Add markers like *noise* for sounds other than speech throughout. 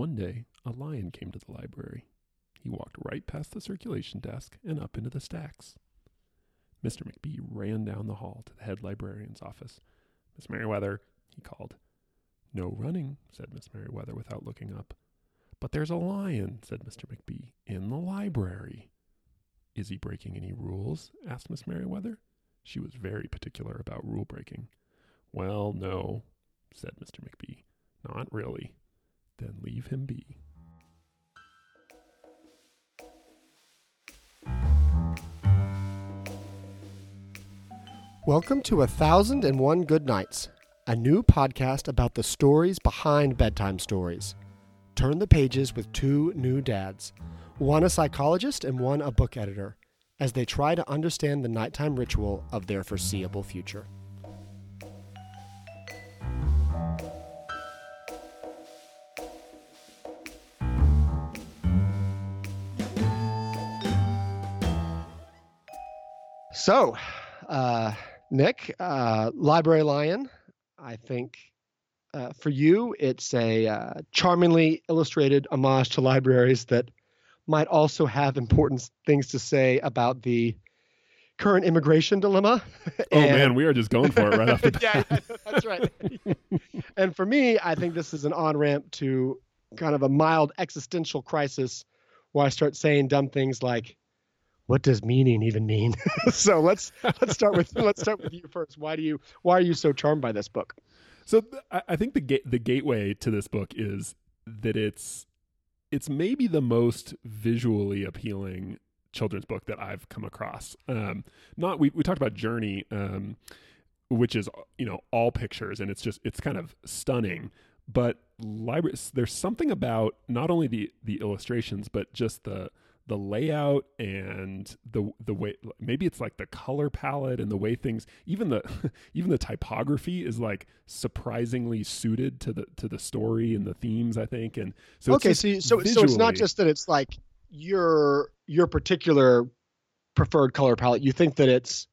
One day, a lion came to the library. He walked right past the circulation desk and up into the stacks. Mr. McBee ran down the hall to the head librarian's office. Miss Merriweather, he called. No running, said Miss Merriweather without looking up. But there's a lion, said Mr. McBee, in the library. Is he breaking any rules? asked Miss Merriweather. She was very particular about rule breaking. Well, no, said Mr. McBee. Not really. Then leave him be. Welcome to A Thousand and One Good Nights, a new podcast about the stories behind bedtime stories. Turn the pages with two new dads, one a psychologist and one a book editor, as they try to understand the nighttime ritual of their foreseeable future. So, uh, Nick, uh, Library Lion, I think uh, for you, it's a uh, charmingly illustrated homage to libraries that might also have important things to say about the current immigration dilemma. oh man, we are just going for it right off the *laughs* bat. yeah, that's right. *laughs* and for me, I think this is an on ramp to kind of a mild existential crisis where I start saying dumb things like, what does meaning even mean? *laughs* so let's let's start with *laughs* let's start with you first. Why do you why are you so charmed by this book? So I think the ga- the gateway to this book is that it's it's maybe the most visually appealing children's book that I've come across. Um, not we we talked about Journey, um, which is you know all pictures and it's just it's kind of stunning. But library, there's something about not only the the illustrations but just the the layout and the the way maybe it's like the color palette and the way things even the *laughs* even the typography is like surprisingly suited to the to the story and the themes I think and so okay so so so it's not just that it's like your your particular preferred color palette you think that it's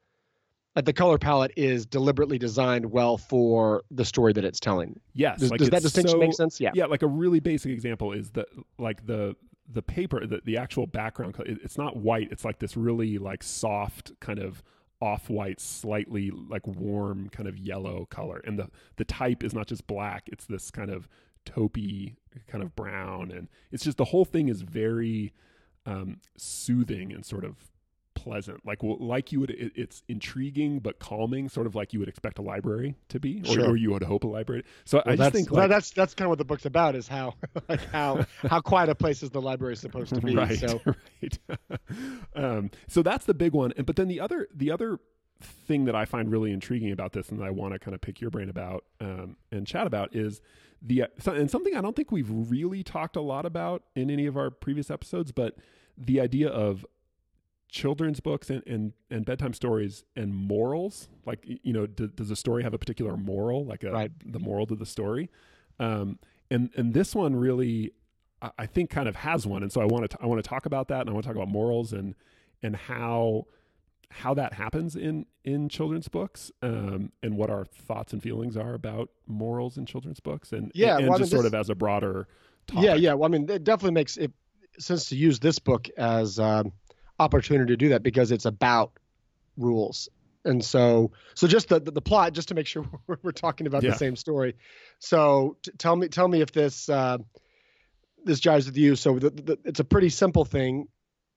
that the color palette is deliberately designed well for the story that it's telling. Yes, does, like does that distinction so, make sense? Yeah, yeah. Like a really basic example is that like the the paper, the, the actual background, it's not white. It's like this really like soft kind of off-white, slightly like warm kind of yellow color. And the, the type is not just black. It's this kind of taupey kind of brown. And it's just, the whole thing is very um, soothing and sort of pleasant like like you would it, it's intriguing but calming sort of like you would expect a library to be or, sure. or you would hope a library. So well, i just think like, that's that's kind of what the book's about is how *laughs* like how how quiet a place is the library supposed to be right so. *laughs* right. *laughs* Um, so that's the big one and but then the other the other thing that i find really intriguing about this and that i want to kind of pick your brain about um, and chat about is the and something i don't think we've really talked a lot about in any of our previous episodes but the idea of children's books and, and, and bedtime stories and morals like you know do, does a story have a particular moral like a, right. the moral to the story um, and and this one really I think kind of has one and so I want to I want to talk about that and I want to talk about morals and and how how that happens in in children's books um, and what our thoughts and feelings are about morals in children's books and yeah and, well, just I mean, sort this, of as a broader topic. yeah yeah well I mean it definitely makes it sense to use this book as um, opportunity to do that because it's about rules. And so so just the the, the plot just to make sure *laughs* we're, we're talking about Yeah. the same story. So t- tell me tell me if this uh, this jives with you. So the, the, it's a pretty simple thing.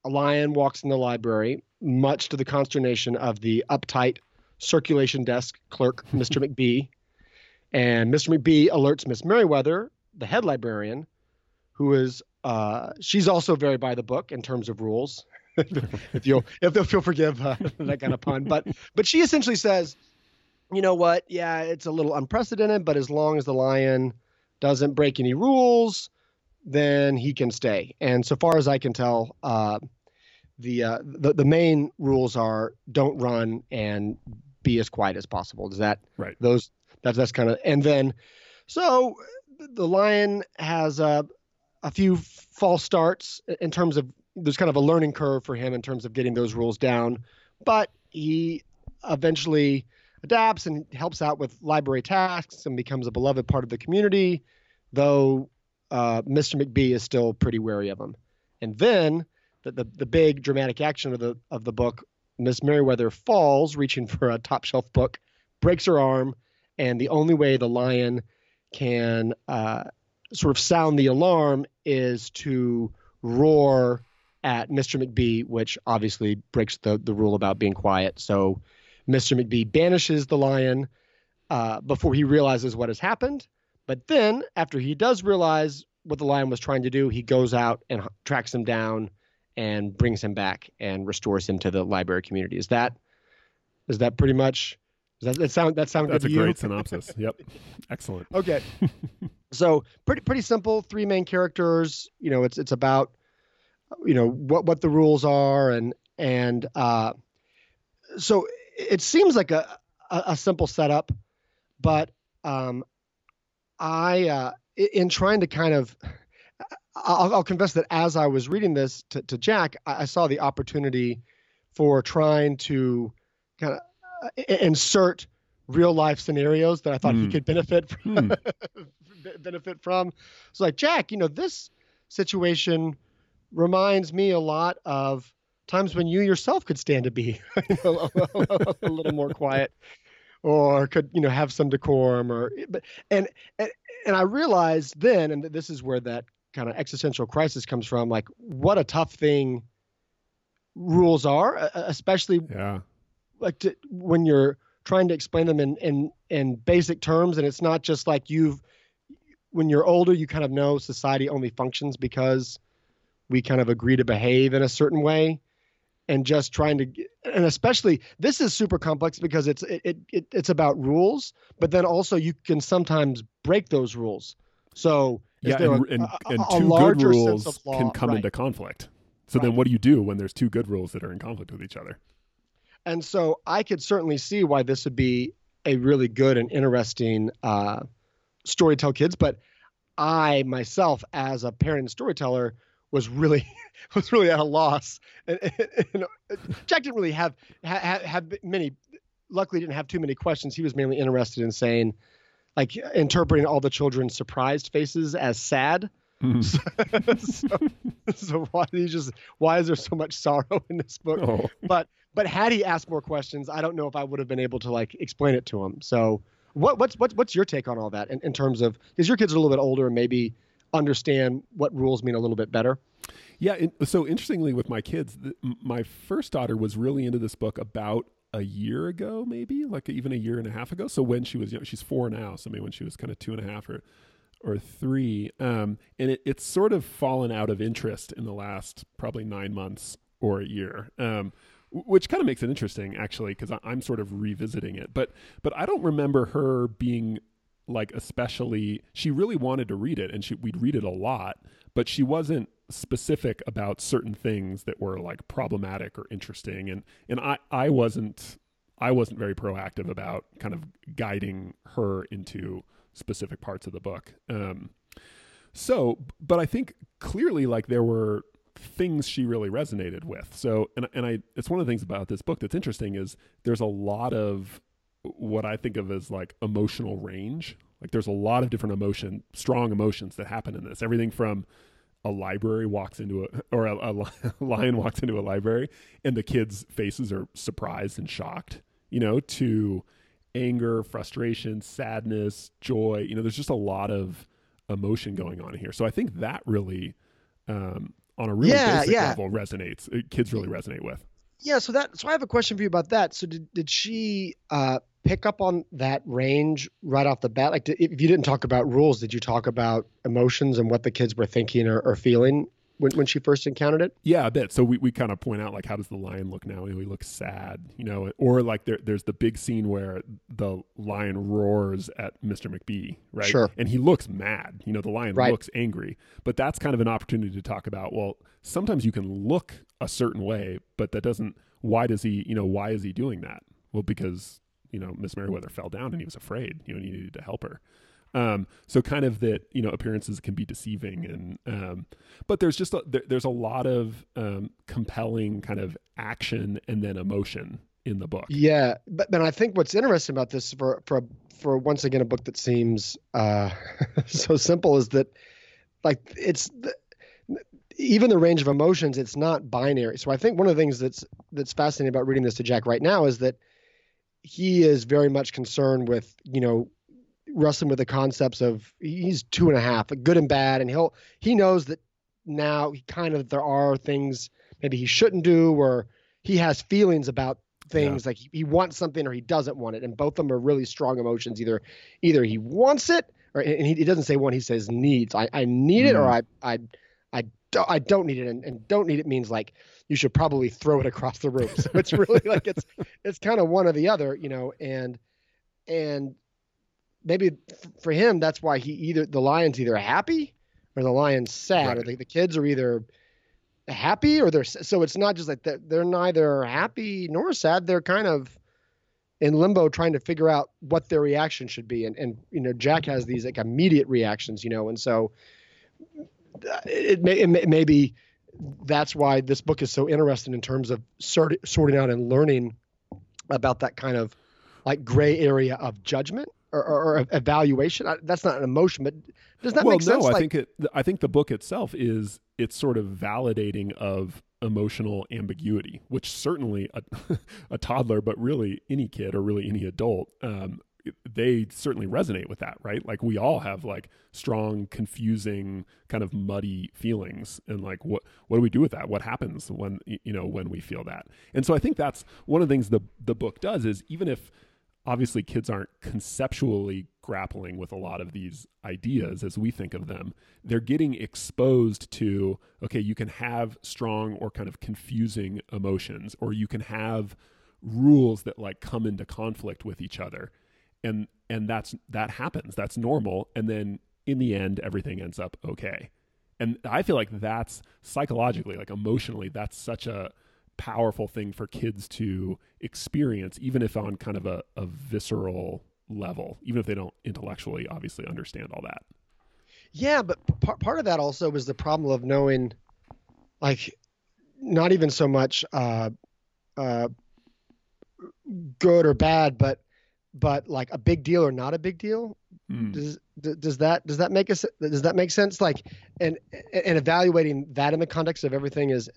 A lion walks in the library much to the consternation of the uptight circulation desk clerk *laughs* mr mcbee. And mr mcbee alerts miss merriweather the head librarian who is uh, she's also very by the book in terms of rules *laughs* if you'll if, you'll forgive uh, *laughs* that kind of pun. But but she essentially says you know what? Yeah it's a little unprecedented but as long as the lion doesn't break any rules then he can stay. And so far as i can tell uh, the, uh, the the main rules are don't run and be as quiet as possible. Does that Right. those that's that's kind of and then so the lion has uh, a few false starts in terms of there's kind of a learning curve for him in terms of getting those rules down, but he eventually adapts and helps out with library tasks and becomes a beloved part of the community, though uh, Mr. McBee is still pretty wary of him. And then the, the, the big dramatic action of the of the book, Miss Merriweather falls, reaching for a top shelf book, breaks her arm, and the only way the lion can uh, sort of sound the alarm is to roar at Mr. McBee, which obviously breaks the, the rule about being quiet. So Mr. McBee banishes the lion uh, before he realizes what has happened. But then, after he does realize what the lion was trying to do, he goes out and tracks him down and brings him back and restores him to the library community. Is that is that pretty much? Does that, that sound that sound That's good a to you? great synopsis. *laughs* Yep, excellent. Okay. *laughs* so pretty pretty simple. Three main characters. You know, it's it's about you know what what the rules are and and uh, so it seems like a a, a simple setup, but um, I uh, in trying to kind of I'll, I'll confess that as I was reading this to, to Jack, I, I saw the opportunity for trying to kind of uh, insert real life scenarios that I thought he Hmm. could benefit from, Hmm. *laughs* benefit from. So like Jack, you know, this situation reminds me a lot of times when you yourself could stand to be *laughs* you know, a, a little more quiet or could you know have some decorum or but and and, and I realized then and this is where that kind of existential crisis comes from like what a tough thing rules are especially Yeah, like to, when you're trying to explain them in, in in basic terms and it's not just like you've when you're older you kind of know society only functions because we kind of agree to behave in a certain way and just trying to and especially this is super complex because it's it, it, it it's about rules but then also you can sometimes break those rules so yeah, and, a- and, and a two good rules law? can come Right. into conflict. So then, what do you do when there's two good rules that are in conflict with each other? And so I could certainly see why this would be a really good and interesting uh, story to tell kids. But I myself, as a parent and storyteller, was really *laughs* was really at a loss. And, and, and Jack didn't really have ha, have many. Luckily, didn't have too many questions. He was mainly interested in saying, like, interpreting all the children's surprised faces as sad. Hmm. *laughs* so, so why do you just why is there so much sorrow in this book? oh, but but had he asked more questions, I don't know if I would have been able to like explain it to him. So what what's what's what's your take on all that in, in terms of because your kids are a little bit older and maybe understand what rules mean a little bit better. Yeah. So interestingly, with my kids, my first daughter was really into this book about a year ago, maybe like even a year and a half ago. So when she was young, she's four now. So maybe when she was kind of two and a half or or three, um, and it, it's sort of fallen out of interest in the last probably nine months or a year. Um, which kind of makes it interesting, actually, because I'm sort of revisiting it. But but I don't remember her being like especially. She really wanted to read it, and she we'd read it a lot, but she wasn't specific about certain things that were like problematic or interesting and and I I wasn't I wasn't very proactive about kind of guiding her into specific parts of the book. Um so but I think clearly like there were things she really resonated with. So and and I it's one of the things about this book that's interesting is there's a lot of what I think of as like emotional range. Like there's a lot of different emotion, strong emotions that happen in this. Everything from a library walks into a *laughs* or a, *laughs* a lion walks into a library and the kids' faces are surprised and shocked, you know, to anger, frustration, sadness, joy. You know, there's just a lot of emotion going on here. So I think that really, um, on a really Yeah, basic yeah. level, resonates. uh, Kids really resonate with. Yeah, so that so I have a question for you about that. So did did she uh, pick up on that range right off the bat? Like, if you didn't talk about rules, did you talk about emotions and what the kids were thinking or, or feeling when when she first encountered it? Yeah, a bit. So we, we kind of point out like how does the lion look now? He looks sad, you know, or like there, there's the big scene where the lion roars at Mr. McBee, right? Sure. And he looks mad. You know, the lion Right. looks angry. But that's kind of an opportunity to talk about, well, sometimes you can look a certain way, but that doesn't why does he, you know, why is he doing that? Well, because, you know, Miss Merriweather fell down and he was afraid, you know, he needed to help her. Um, so kind of that, you know, appearances can be deceiving and, um, but there's just, a, there, there's a lot of, um, compelling kind of action and then emotion in the book. Yeah, but but I think what's interesting about this for for for once again a book that seems uh, *laughs* so simple is that like it's even the range of emotions. It's not binary. So I think one of the things that's that's fascinating about reading this to Jack right now is that he is very much concerned with you know wrestling with the concepts of he's two and a half, good and bad, and he'll he knows that now he kind of there are things maybe he shouldn't do or he has feelings about things yeah. like he, he, wants something or he doesn't want it and both of them are really strong emotions either either he wants it or and he, he doesn't say one he says needs i, I need it or mm. i i i don't, I don't need it and, and don't need it means like you should probably throw it across the room. So it's really *laughs* like it's it's kind of one or the other you know and and maybe for him that's why he either the lion's either happy or the lion's sad. Right. or the, the kids are either happy or they're so it's not just like that they're neither happy nor sad. They're kind of in limbo trying to figure out what their reaction should be. And and you know jack has these like immediate reactions you know and so uh, it may, it may maybe that's why this book is so interesting in terms of sort, sorting out and learning about that kind of like gray area of judgment or, or, evaluation. That's not an emotion, but does that well, make sense? no, I like, think it. I think the book itself is it's sort of validating of emotional ambiguity, which certainly a, *laughs* a toddler, but really any kid or really any adult, um, they certainly resonate with that, right? Like we all have like strong, confusing, kind of muddy feelings, and like what what do we do with that? What happens when you know when we feel that? And so I think that's one of the things the the book does is even if obviously kids aren't conceptually grappling with a lot of these ideas as we think of them they're getting exposed to okay you can have strong or kind of confusing emotions or you can have rules that like come into conflict with each other and and that's that happens. That's normal. And then in the end everything ends up okay. And i feel like that's psychologically like emotionally that's such a powerful thing for kids to experience, even if on kind of a, a visceral level, even if they don't intellectually obviously understand all that. Yeah, but part part of that also is the problem of knowing, like, not even so much uh, uh, good or bad, but but like a big deal or not a big deal. Mm. Does does that does that make us does that make sense? Like, and and evaluating that in the context of everything is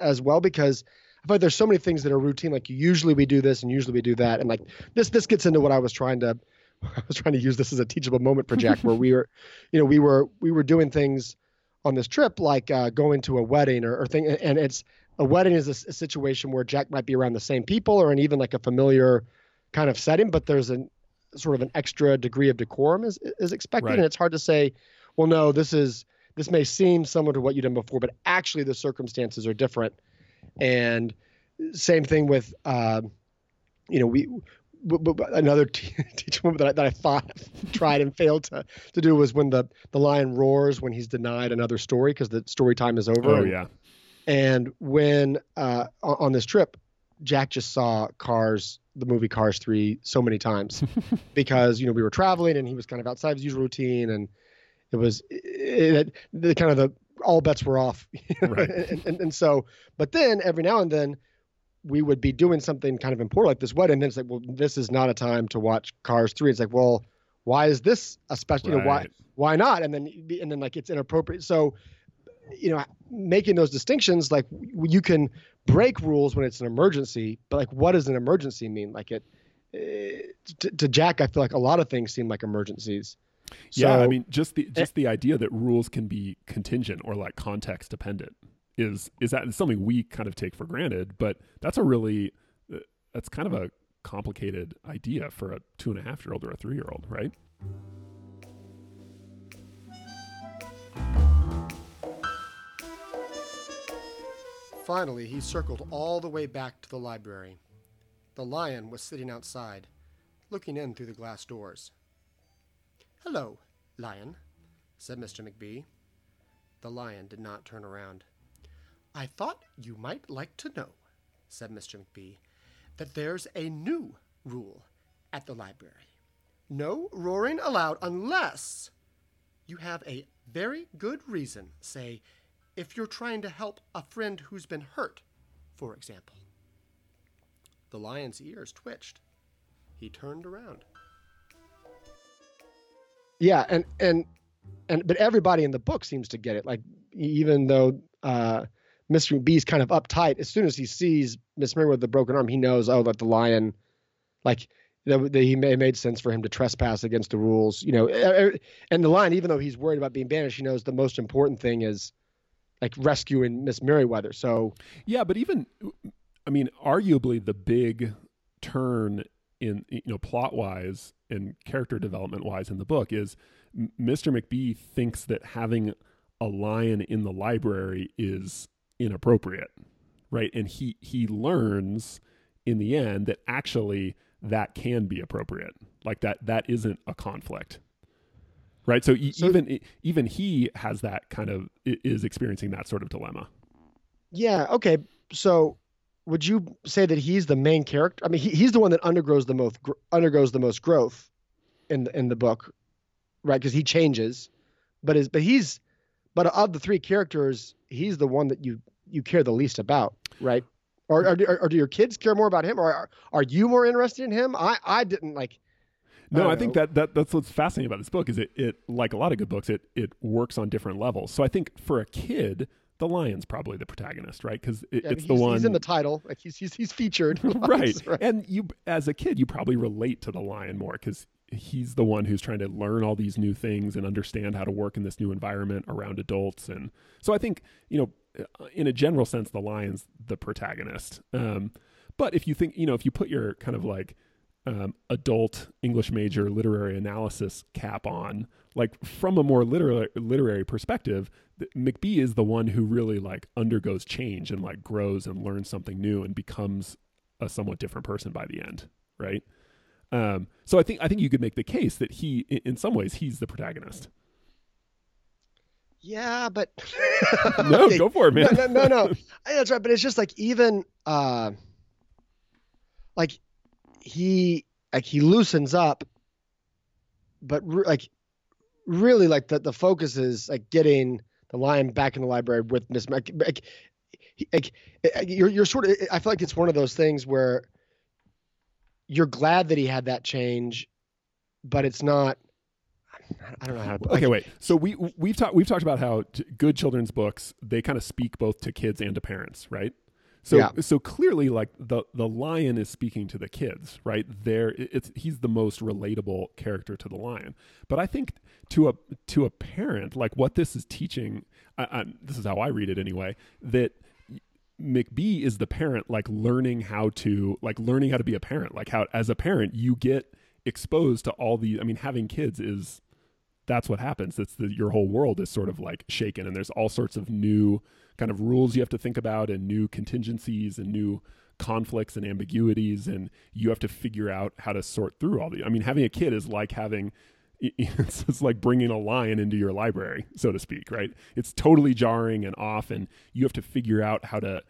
as well because I find there's so many things that are routine. Like usually we do this and usually we do that, and like this this gets into what I was trying to *laughs* I was trying to use this as a teachable moment for Jack, where we were, *laughs* you know, we were we were doing things on this trip like uh, going to a wedding or, or thing, and it's a wedding is a, a, situation where Jack might be around the same people or in even like a familiar kind of setting, but there's an sort of an extra degree of decorum is is expected, right. and it's hard to say, well, no, this is this may seem similar to what you've done before, but actually the circumstances are different. And same thing with, uh, you know, we, another *laughs* teaching moment that I, that I thought *laughs* tried and failed to, to do was when the, the lion roars when he's denied another story because the story time is over. Oh, and, yeah. And when uh, on this trip, Jack just saw Cars, the movie Cars 3, so many times *laughs* because, you know, we were traveling and he was kind of outside his usual routine and it was it, it, the kind of the all bets were off. *laughs* right. and, and, and, so, but then every now and then we would be doing something kind of important like this wedding. And then it's like, well, this is not a time to watch Cars 3. It's like, well, why is this a special, right. you know, why, why not? And then, and then like it's inappropriate. So, you know, making those distinctions, like you can break rules when it's an emergency, but like, what does an emergency mean? Like it, eh, to, to Jack, I feel like a lot of things seem like emergencies. So, yeah, I mean, just the just the idea that rules can be contingent or like context dependent is is that something we kind of take for granted, but that's a really uh, that's kind of a complicated idea for a two and a half year old or a three year old, right? Finally, he circled all the way back to the library. The lion was sitting outside, looking in through the glass doors. Hello, lion, said Mr. McBee. The lion did not turn around. I thought you might like to know, said Mr. McBee, that there's a new rule at the library. No roaring allowed unless you have a very good reason, say, if you're trying to help a friend who's been hurt, for example. The lion's ears twitched. He turned around. Yeah, and and and but everybody in the book seems to get it. Like even though uh, Mr. McBee's kind of uptight, as soon as he sees Miss Merriweather with the broken arm, he knows oh that the lion, like that, that he may made sense for him to trespass against the rules. You know, and the lion, even though he's worried about being banished, he knows the most important thing is like rescuing Miss Merriweather. So yeah, but even I mean, arguably the big turn in you know plot wise and character development wise in the book is Mr. McBee thinks that having a lion in the library is inappropriate, right? And he he learns in the end that actually that can be appropriate. Like that that isn't a conflict. Right? So, so even even he has that kind of is experiencing that sort of dilemma. Yeah, okay. So would you say that he's the main character? I mean, he, he's the one that undergoes the most undergoes the most growth in the, in the book, right? Because he changes, but is but he's but of the three characters, he's the one that you you care the least about, right? Or, or, or do your kids care more about him, or are, are you more interested in him? I I didn't like. No, I, I think that, that that's what's fascinating about this book is it it like a lot of good books it it works on different levels. So I think for a kid the lion's probably the protagonist, right? Because it, yeah, it's the one he's in the title, like he's he's, he's featured, *laughs* *laughs* right. right? And you, as a kid, you probably relate to the lion more because he's the one who's trying to learn all these new things and understand how to work in this new environment around adults. And so I think you know, uh, in a general sense, the lion's the protagonist. Um, but if you think, you know, if you put your kind of like um, adult English major literary analysis cap on, like from a more literary literary perspective, McBee is the one who really like undergoes change and like grows and learns something new and becomes a somewhat different person by the end, right? Um, so I think I think you could make the case that he, in some ways, he's the protagonist. Yeah, but *laughs* no, *laughs* go for it, man. No, no, no, no. *laughs* That's right, but it's just like even uh, like he like he loosens up, but re- like really like the the focus is like getting the lion back in the library with Miss Mac. Like, like, eh, you're you're sort of. Eh, I feel like it's one of those things where you're glad that he had that change, but it's not. I don't know how. To, okay, wait. So we we've talked we've talked about how t- good children's books they kind of speak both to kids and to parents, right? So yeah. so clearly, like the the lion is speaking to the kids, right? There, it's he's the most relatable character to the lion. But I think to a to a parent, like what this is teaching, I, I, this is how I read it anyway. That McBee is the parent, like learning how to like learning how to be a parent. Like how as a parent you get exposed to all the. I mean, having kids is that's what happens. It's the your whole world is sort of like shaken, and there's all sorts of new kind of rules you have to think about and new contingencies and new conflicts and ambiguities and you have to figure out how to sort through all the i mean having a kid is like having *laughs* it's, it's like bringing a lion into your library so to speak right? It's totally jarring and off and you have to figure out how to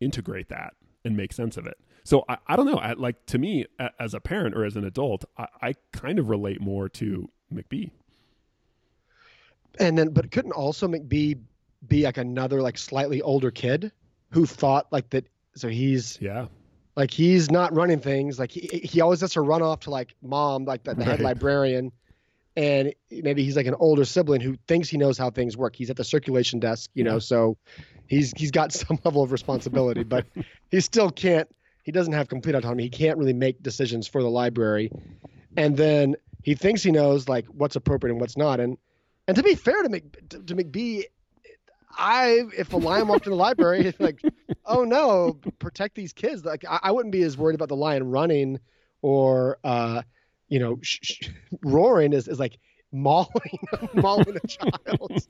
integrate that and make sense of it. So i, I don't know I, like to me as a parent or as an adult I, I kind of relate more to mcbee. And then but couldn't also mcbee be like another like slightly older kid who thought like that so he's yeah. like he's not running things. Like he he always has to run off to like mom like the, the right. head librarian. And maybe he's like an older sibling who thinks he knows how things work. He's at the circulation desk you yeah. know so he's he's got *laughs* some level of responsibility but he still can't he doesn't have complete autonomy. He can't really make decisions for the library. And then he thinks he knows like what's appropriate and what's not. And and to be fair to Mc, to, to McBee I if a lion walked in the library, *laughs* like, oh no, protect these kids. Like I, I, wouldn't be as worried about the lion running or uh, you know, sh- sh- roaring as, as like mauling *laughs* mauling a child.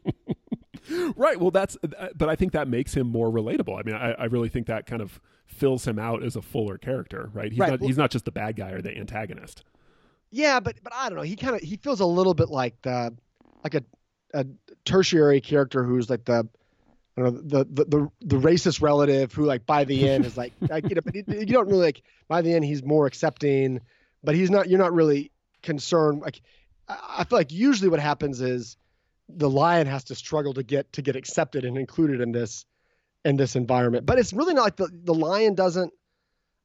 Right. Well, that's uh, but I think that makes him more relatable. I mean, I, I really think that kind of fills him out as a fuller character. Right. He's right. not well, he's not just the bad guy or the antagonist. Yeah, but but I don't know. He kind of he feels a little bit like the like a a tertiary character who's like the you know, the, the the the racist relative who like by the end is like, *laughs* like you know, but you don't really like by the end he's more accepting, but he's not. You're not really concerned. Like I feel like usually what happens is the lion has to struggle to get to get accepted and included in this in this environment. But it's really not like the the lion doesn't.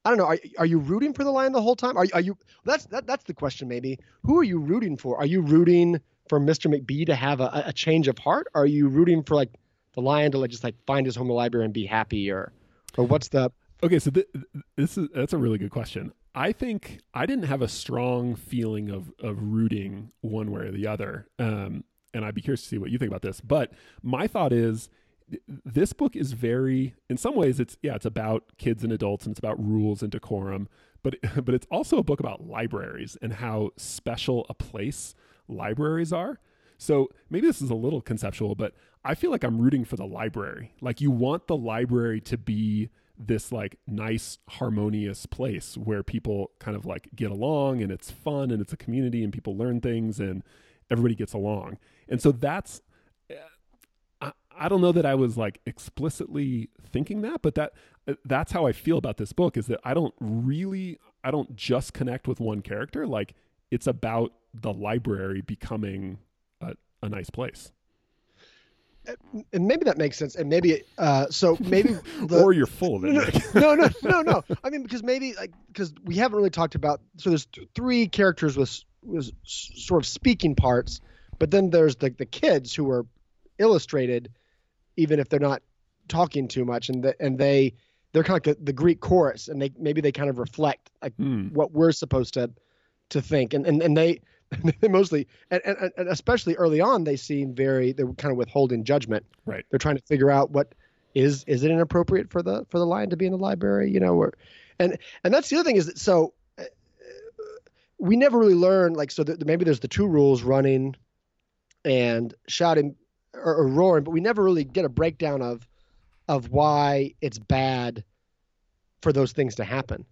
I don't know. Are, are you rooting for the lion the whole time? Are, are you? That's that, that's the question. Maybe who are you rooting for? Are you rooting for Mr. McBee to have a, a change of heart? Are you rooting for like the lion to like just like find his home in the library and be happy, or or what's the Okay, so th- this is that's a really good question. I think I didn't have a strong feeling of of rooting one way or the other, um, and I'd be curious to see what you think about this. But my thought is, this book is very, in some ways, it's yeah, it's about kids and adults, and it's about rules and decorum, but *laughs* but it's also a book about libraries and how special a place libraries are. So maybe this is a little conceptual, but I feel like I'm rooting for the library. Like you want the library to be this like nice harmonious place where people kind of like get along and it's fun and it's a community and people learn things and everybody gets along and so that's eh, I, I don't know that i was like explicitly thinking that but that eh, that's how i feel about this book is that i don't really i don't just connect with one character like it's about the library becoming a, a nice place. And maybe that makes sense and maybe uh so maybe *laughs* the, or you're full of it *laughs* no, no no no no i mean because maybe like because we haven't really talked about so there's th- three characters with with sort of speaking parts but then there's the the kids who are illustrated even if they're not talking too much and the, and they they're kind of like the greek chorus and they maybe they kind of reflect like mm. what we're supposed to to think. And and, and they *laughs* they mostly and, and, and especially early on they seem very they're kind of withholding judgment. Right. They're trying to figure out what is is it inappropriate for the for the lion to be in the library you know or and and that's the other thing is that so uh, we never really learn like so that maybe there's the two rules running and shouting or, or roaring but we never really get a breakdown of of why it's bad for those things to happen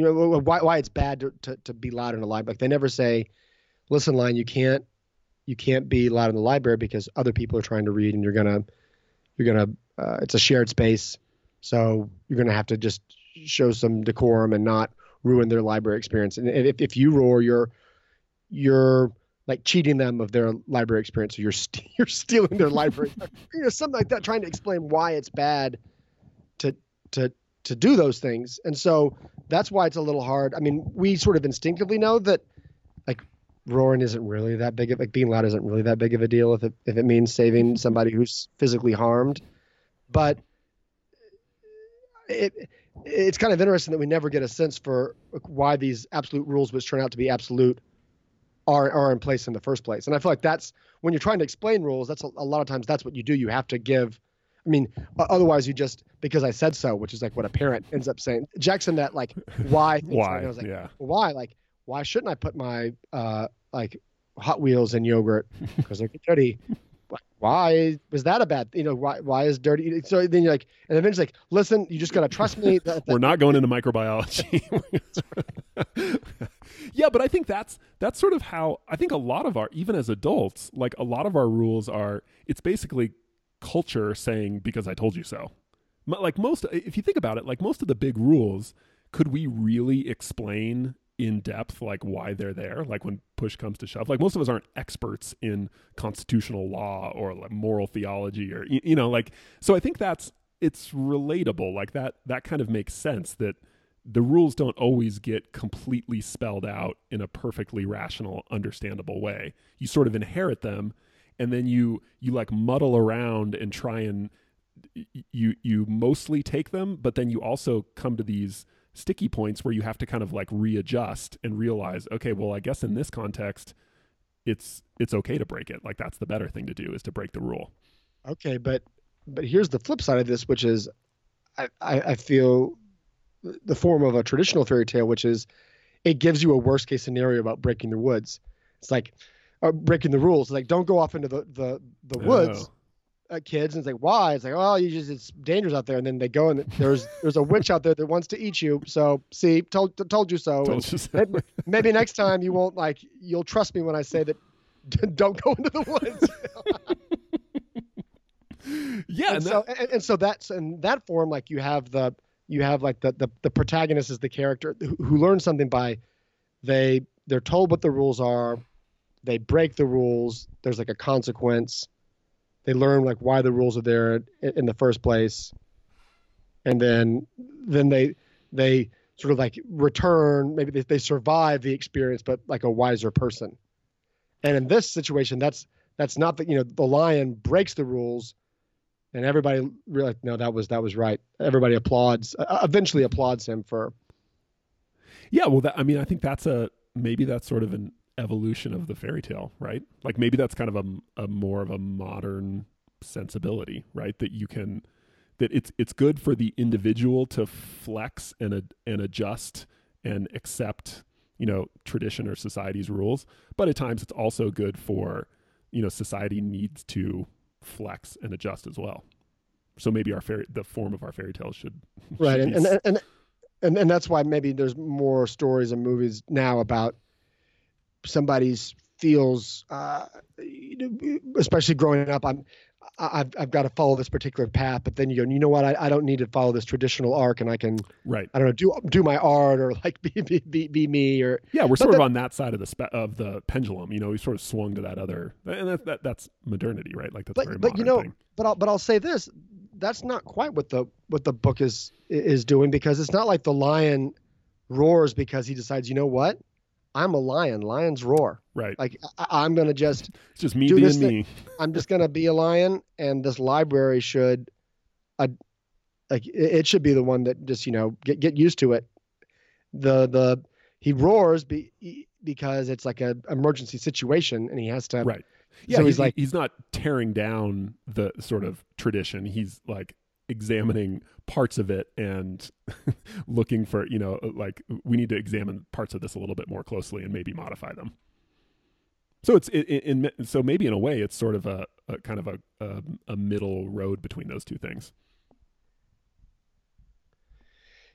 you know why why it's bad to, to, to be loud in a library. Like they never say listen line you can't you can't be loud in the library because other people are trying to read and you're gonna you're gonna uh, it's a shared space. So you're gonna have to just show some decorum and not ruin their library experience. And if, if you roar you're you're like cheating them of their library experience. Or you're you st- *laughs* you're stealing their library. *laughs* You know something like that trying to explain why it's bad to to to do those things. And so that's why it's a little hard. I mean we sort of instinctively know that like roaring isn't really that big of like being loud isn't really that big of a deal if it if it means saving mm-hmm. somebody who's physically harmed. But it it's kind of interesting that we never get a sense for why these absolute rules which turn out to be absolute are are in place in the first place. And i feel like that's when you're trying to explain rules that's a, a lot of times that's what you do. You have to give I mean, otherwise you just because I said so, which is like what a parent ends up saying. Jackson, that like why? *laughs* why? I was like, yeah. Why? Like, why shouldn't I put my uh, like Hot Wheels and yogurt *laughs* because they're dirty. Why was that a bad? You know, why why is dirty? So then you're like, and eventually like, listen, you just gotta trust me. That, that, *laughs* We're not going into microbiology. yeah, but I think that's that's sort of how I think a lot of our even as adults, like a lot of our rules are. It's basically culture saying because I told you so. Like most, if you think about it, like most of the big rules, could we really explain in depth like why they're there like when push comes to shove like most of us aren't experts in constitutional law or like moral theology or you, you know like so i think that's it's relatable like that that kind of makes sense that the rules don't always get completely spelled out in a perfectly rational understandable way you sort of inherit them and then you you like muddle around and try and you you mostly take them but then you also come to these sticky points where you have to kind of like readjust and realize, okay, well, I guess in this context, it's it's okay to break it. Like that's the better thing to do is to break the rule. Okay, but but here's the flip side of this, which is I, I, I feel the form of a traditional fairy tale, which is it gives you a worst case scenario about breaking the woods. It's like uh, breaking the rules. Like don't go off into the the, the woods. Oh uh, kids and it's like why it's like oh you just it's dangerous out there and then they go and there's there's a witch out there that wants to eat you so see told told you so, told you so. Maybe, maybe, next time you won't like you'll trust me when I say that *laughs* don't go into the woods *laughs* yeah and, so and, and, so that's in that form like you have the you have like the the, the protagonist is the character who, who learns something by they they're told what the rules are they break the rules there's like a consequence they learn like why the rules are there in, the first place, and then then they they sort of like return. Maybe they, they survive the experience, but like a wiser person. And in this situation, that's that's not that you know the lion breaks the rules, and everybody really no that was that was right. Everybody applauds uh, eventually applauds him for. Yeah, well, that, I mean, I think that's a maybe that's sort of an evolution of the fairy tale, right? Like maybe that's kind of a, a more of a modern sensibility, right? That you can that it's it's good for the individual to flex and and adjust and accept you know tradition or society's rules but at times it's also good for you know society needs to flex and adjust as well so maybe our fairy the form of our fairy tales should right should and, and, and and and that's why maybe there's more stories and movies now about somebody's feels uh, especially growing up i'm I've I've got to follow this particular path, but then you go, you know what? I, I don't need to follow this traditional arc, and I can, right? I don't know, do do my art or like be be be, be me or yeah. We're sort of on that side of the spe- of the pendulum. You know, we sort of swung to that other, and that, that that's modernity, right? Like that's but very but you know, thing. but I'll but I'll say this: that's not quite what the what the book is is doing because it's not like the lion roars because he decides, you know what, I'm a lion. Lions roar. Right. Like I, am gonna just it's just me being me. *laughs* I'm just gonna be a lion, and this library should, uh, like it, should be the one that just you know get get used to it. The the he roars be, because it's like an emergency situation, and he has to. Right. Yeah. So he's, he's like he's not tearing down the sort of tradition. He's like examining parts of it and *laughs* looking for you know like we need to examine parts of this a little bit more closely and maybe modify them. So it's in, in so maybe in a way it's sort of a, a kind of a, a, a middle road between those two things.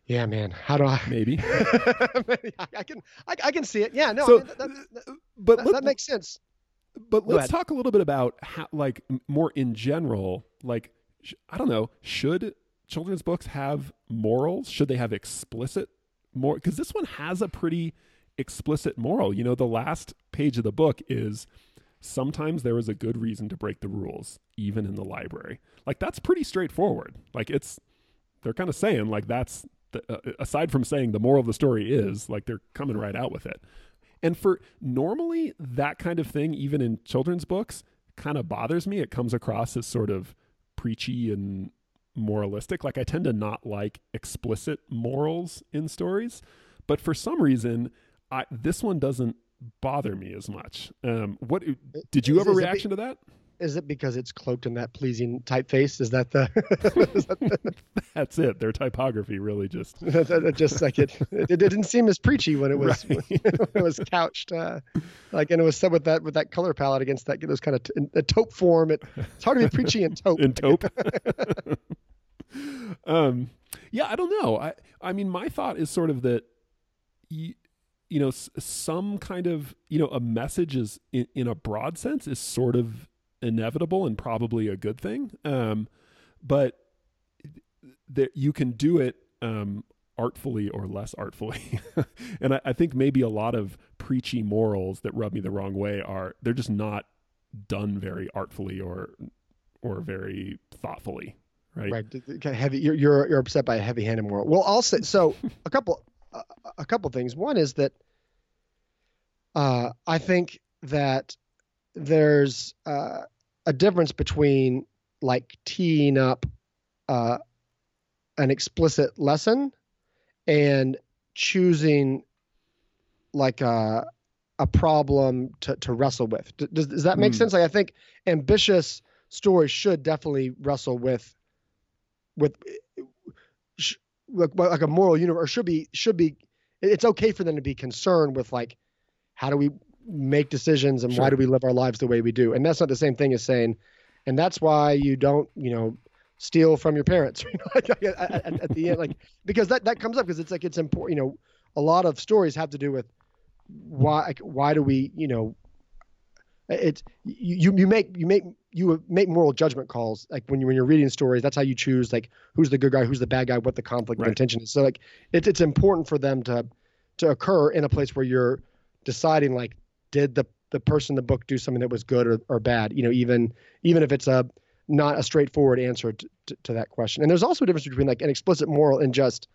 Yeah man. How do i maybe. *laughs* I can I, I, can see it. Yeah no so, I mean, that, that, uh, but that, that makes sense. but let's talk a little bit about how like more in general like I don't know, should children's books have morals? Should they have explicit more? Because this one has a pretty explicit moral. You know, the last page of the book is sometimes there is a good reason to break the rules, even in the library. Like that's pretty straightforward. Like it's they're kind of saying like that's the, uh, aside from saying the moral of the story is like they're coming right out with it. And for normally that kind of thing, even in children's books, kind of bothers me. It comes across as sort of preachy and moralistic. Like I tend to not like explicit morals in stories, but for some reason, I this one doesn't bother me as much. Um, what did you have a reaction to that? Is it because it's cloaked in that pleasing typeface? Is that the? *laughs* is that the... *laughs* That's it. Their typography really just *laughs* just like it, it. didn't seem as preachy when it was right. when it was couched, uh, like and it was said with that with that color palette against that those kind of t- a taupe form. It, it's hard to be preachy in taupe. In taupe. um, yeah, I don't know. I I mean, my thought is sort of that. You, you know, some kind of, you know, a message is in, in a broad sense is sort of inevitable and probably a good thing. Um, but that you can do it um, artfully or less artfully. *laughs* and I, I, think maybe a lot of preachy morals that rub me the wrong way are they're just not done very artfully or or very thoughtfully. Right. Right. Heavy. You're you're, you're upset by a heavy-handed moral. Well, I'll say so. a couple a, a couple things. One is that uh, I think that there's uh, a difference between like teeing up uh, an explicit lesson and choosing like a a problem to, to wrestle with. Does, does that make mm. sense? Like I think ambitious stories should definitely wrestle with with like a moral universe should be should be it's okay for them to be concerned with like how do we make decisions and sure. why do we live our lives the way we do and that's not the same thing as saying and that's why you don't you know steal from your parents *laughs* at, at, at, the end like because that that comes up because it's like it's important you know a lot of stories have to do with why why do we you know it's you you make you make you make moral judgment calls like when you when you're reading stories that's how you choose like who's the good guy who's the bad guy what the conflict right. intention is so like it's it's important for them to to occur in a place where you're deciding like did the the person in the book do something that was good or, or bad you know even even if it's a not a straightforward answer to, to, to, that question and there's also a difference between like an explicit moral and just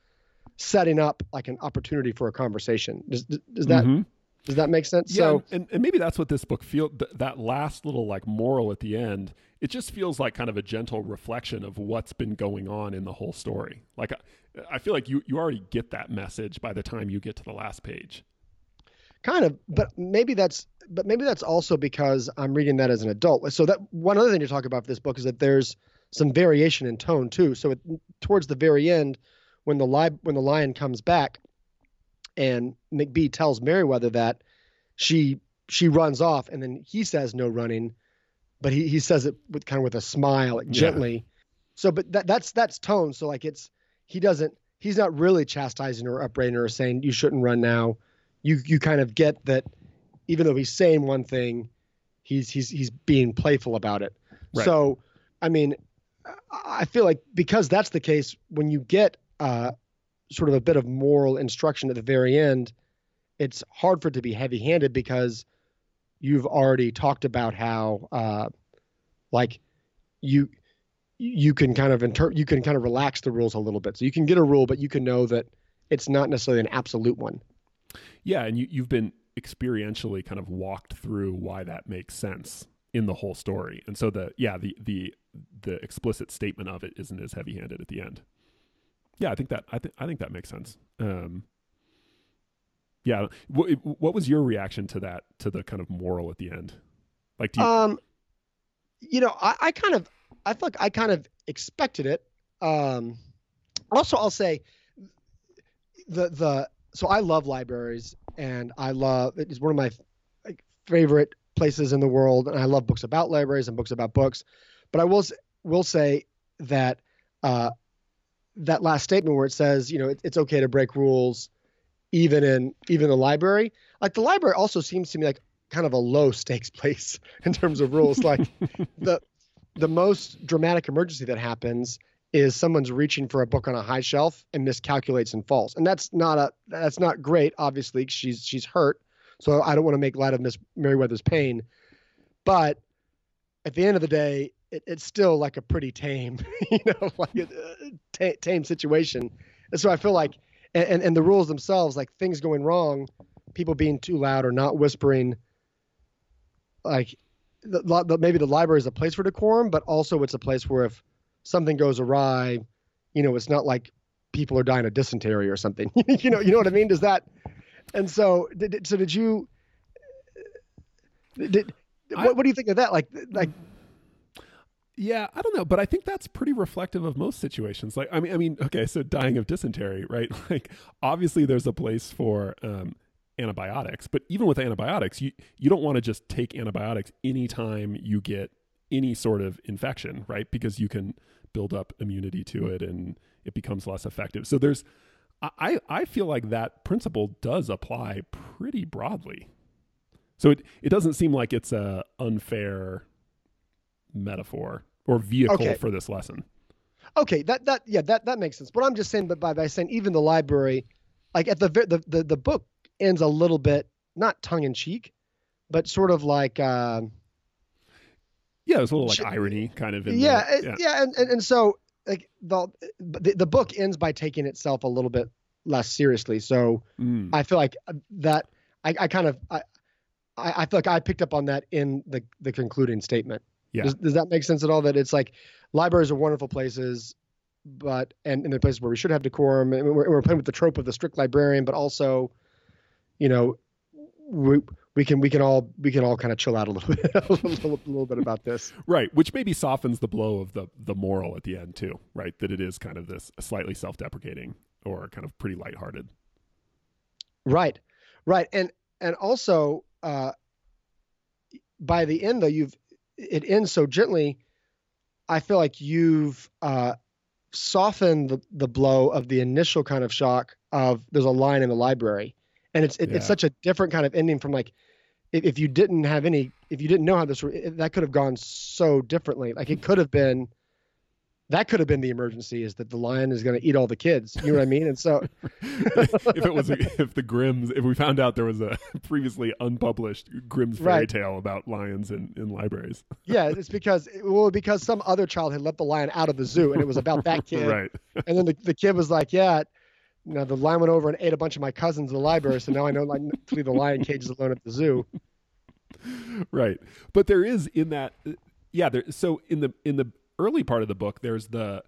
setting up like an opportunity for a conversation does, does that mm-hmm. Does that make sense? Yeah, so, and, and maybe that's what this book feel th- that last little like moral at the end. It just feels like kind of a gentle reflection of what's been going on in the whole story. Like I, I feel like you you already get that message by the time you get to the last page. Kind of, but maybe that's but maybe that's also because I'm reading that as an adult. So that one other thing to talk about for this book is that there's some variation in tone too. So it, towards the very end, when the li- when the lion comes back, and McBee tells merriweather that she she runs off, and then he says no running, but he, he says it with kind of with a smile, like Yeah. gently. So, but that that's that's tone. So like it's he doesn't he's not really chastising her, or upbraiding her, or saying you shouldn't run now. You you kind of get that even though he's saying one thing, he's he's he's being playful about it. Right. So, I mean, I- feel like because that's the case, when you get uh, sort of a bit of moral instruction at the very end, it's hard for it to be heavy-handed because you've already talked about how, uh, like, you you can kind of inter- you can kind of relax the rules a little bit. So you can get a rule, but you can know that it's not necessarily an absolute one. Yeah, and you you've been experientially kind of walked through why that makes sense in the whole story. And so the yeah, the the the explicit statement of it isn't as heavy-handed at the end. Yeah, I think that I think I think that makes sense. Um yeah, what, what was your reaction to that to the kind of moral at the end? Like do you, Um, you know, I, I kind of, I feel like I kind of expected it. Um, also, I'll say the the so I love libraries and I love it's one of my like, favorite places in the world, and I love books about libraries and books about books. But I will will say that uh, that last statement where it says, you know, it, it's okay to break rules, even in even the library. Like the library also seems to me like kind of a low stakes *laughs* place in terms of rules. Like *laughs* the the most dramatic emergency that happens is someone's reaching for a book on a high shelf and miscalculates and falls, and that's not a that's not great. Obviously, she's she's hurt, so I don't want to make light of Miss Merriweather's pain, but at the end of the day, it, it's still like a pretty tame, *laughs* you know, like a, uh, tame situation. And so I feel like, and, and and the rules themselves, like things going wrong, people being too loud or not whispering, like the, the, maybe the library is a place for decorum, but also it's a place where if something goes awry, you know, it's not like people are dying of dysentery or something. *laughs* you know, you know what I mean? Does that? And so, did, so did you? Did I- what, what do you think of that? Like, like Yeah, I don't know, but I think that's pretty reflective of most situations. Like, I mean, I mean, okay, so dying of dysentery, right? *laughs* Like, obviously, there's a place for um, antibiotics, but even with antibiotics, you you don't want to just take antibiotics anytime you get any sort of infection, right? Because you can build up immunity to it, and it becomes less effective. So there's, I I feel like that principle does apply pretty broadly. So it it doesn't seem like it's a unfair metaphor or vehicle Okay. for this lesson. okay, that that yeah, that that makes sense. But I'm just saying, but by by saying even the library, like at the the the, the book ends a little bit not tongue in cheek, but sort of like. Um, Yeah, there's a little like irony kind of in yeah, there. it- yeah, and, and and so like the, the the book ends by taking itself a little bit less seriously. So Mm. I feel like uh, that I, I kind of I, I I feel like I picked up on that in the the concluding statement. Yeah. Does, does that make sense at all? That it's like libraries are wonderful places, but and, and they're places where we should have decorum. And we're, we're playing with the trope of the strict librarian, but also, you know, we we can we can all we can all kind of chill out a little *laughs* bit a little, a little bit about this. Right, which maybe softens the blow of the the moral at the end too, right? That it is kind of this slightly self-deprecating or kind of pretty lighthearted. Right, right, and and also uh, by the end though you've it ends so gently. I feel like you've uh, softened the, the blow of the initial kind of shock of there's a line in the library, and it's it, Yeah. it's such a different kind of ending from like if, if you didn't have any if you didn't know how this it, that could have gone so differently. Like it could have been that could have been the emergency is that the lion is going to eat all the kids. You know what I mean? And so *laughs* if it was if the Grimm's if we found out there was a *laughs* previously unpublished Grimm's fairy Right. tale about lions in, in libraries. *laughs* Yeah, it's because well, because some other child had let the lion out of the zoo, and it was about that kid. right. And then the, the kid was like, "Yeah, Now the lion went over and ate a bunch of my cousins in the library, so now I know like to leave the lion cages alone at the zoo. Right, but there is in that, yeah. There, so in the in the early part of the book, there's the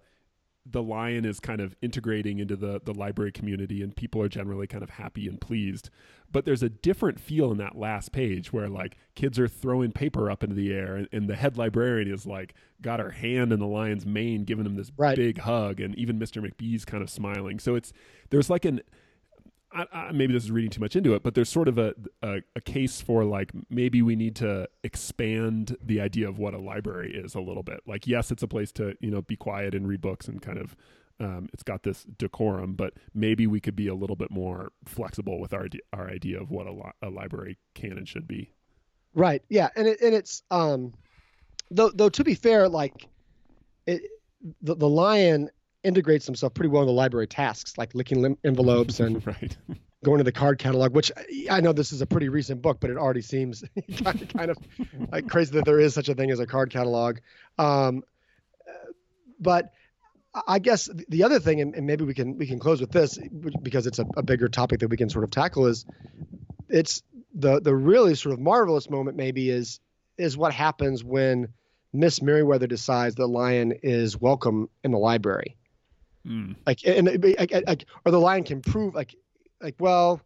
the lion is kind of integrating into the the library community and people are generally kind of happy and pleased but there's a different feel in that last page where like kids are throwing paper up into the air and, and the head librarian is like got her hand in the lion's mane giving him this Right. big hug and even mr mcbee's kind of smiling so it's there's like an I, I, maybe this is reading too much into it, but there's sort of a, a a case for like maybe we need to expand the idea of what a library is a little bit. Like, yes, it's a place to you know be quiet and read books and kind of um, it's got this decorum, but maybe we could be a little bit more flexible with our our idea of what a, li- a library can and should be. Right. Yeah, and it, and it's um, though though to be fair, like it, the the lion integrates himself pretty well in the library tasks, like licking lim- envelopes and *laughs* right. *laughs* going to the card catalog. Which I know this is a pretty recent book, but it already seems kind *laughs* of, kind of like crazy that there is such a thing as a card catalog. Um, but I guess the other thing, and, and maybe we can we can close with this because it's a, a bigger topic that we can sort of tackle is it's the the really sort of marvelous moment maybe is is what happens when Miss Merriweather decides the lion is welcome in the library. Mm. Like and be- like, like or the lion can prove like like well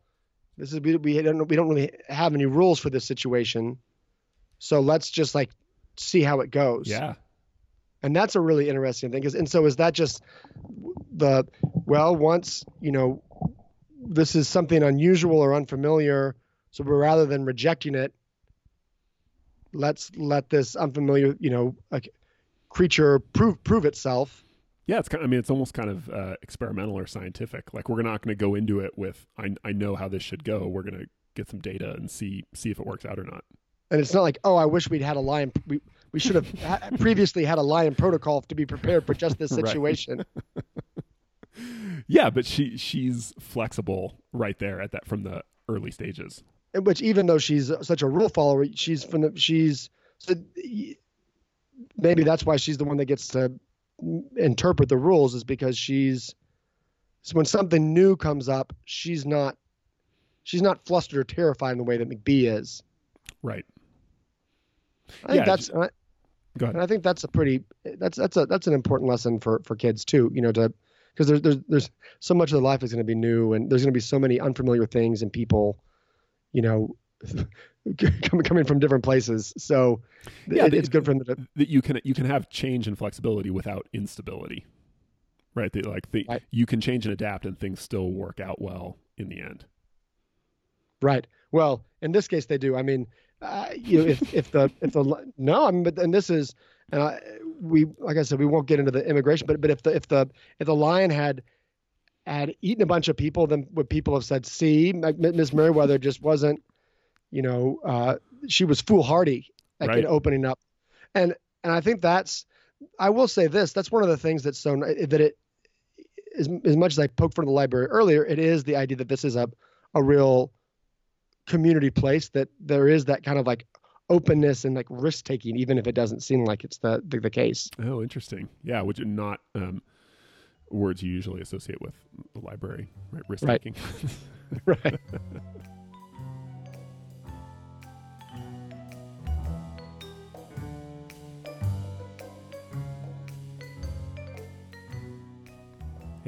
this is we we don't we don't really have any rules for this situation, so let's just like see how it goes Yeah. and that's a really interesting thing. Is and so is that just the well once you know this is something unusual or unfamiliar, so rather than rejecting it, let's let this unfamiliar you know like creature prove prove itself. Yeah, it's kind. I mean, it's almost kind of uh, experimental or scientific. Like we're not going to go into it with I, I know how this should go. We're going to get some data and see see if it works out or not. And it's not like oh I wish we'd had a lion. We we should have previously had a lion protocol to be prepared for just this *laughs* situation. *laughs* Yeah, but she she's flexible right there at that from the early stages. in which even though she's such a rule follower, she's from the, she's so maybe that's why she's the one that gets to interpret the rules is because she's so when something new comes up, she's not she's not flustered or terrified in the way that McBee is. Right. I think Yeah, that's I, Go ahead. and I think that's a pretty that's that's a that's an important lesson for for kids too. You know to because there's there's there's so much of their life is going to be new and there's going to be so many unfamiliar things and people, you know, *laughs* coming coming from different places. So Yeah, it, the- it's good for them to That you can you can have change and flexibility without instability. Right. That like the, Right. you can change and adapt and things still work out well in the end. right. Well, in this case, they do. I mean, uh, you know, if if the if the no, I mean, but and this is, and I, we like I said, we won't get into the immigration, but but if the if the if the lion had had eaten a bunch of people, then would people have said, "See, Miss Merriweather just wasn't, you know, uh, she was foolhardy like Right. in opening up," and and I think that's, I will say this, that's one of the things that's so that it, as as much as I poked at the library earlier, it is the idea that this is a a real community place that there is that kind of like openness and like risk taking, even if it doesn't seem like it's the the, the case. Oh, interesting. Yeah, which are not um, words you usually associate with the library, right? Risk Right. taking. *laughs* Right. *laughs*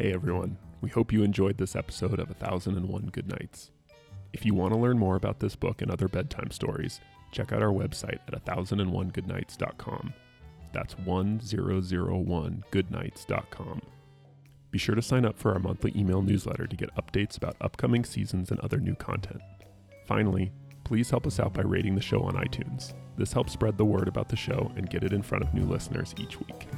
Hey everyone, we hope you enjoyed this episode of A Thousand and One Good Nights. If you want to learn more about this book and other bedtime stories, check out our website at 1001goodnights.com. That's 1001goodnights.com. Be sure to sign up for our monthly email newsletter to get updates about upcoming seasons and other new content. Finally, please help us out by rating the show on iTunes. This helps spread the word about the show and get it in front of new listeners each week.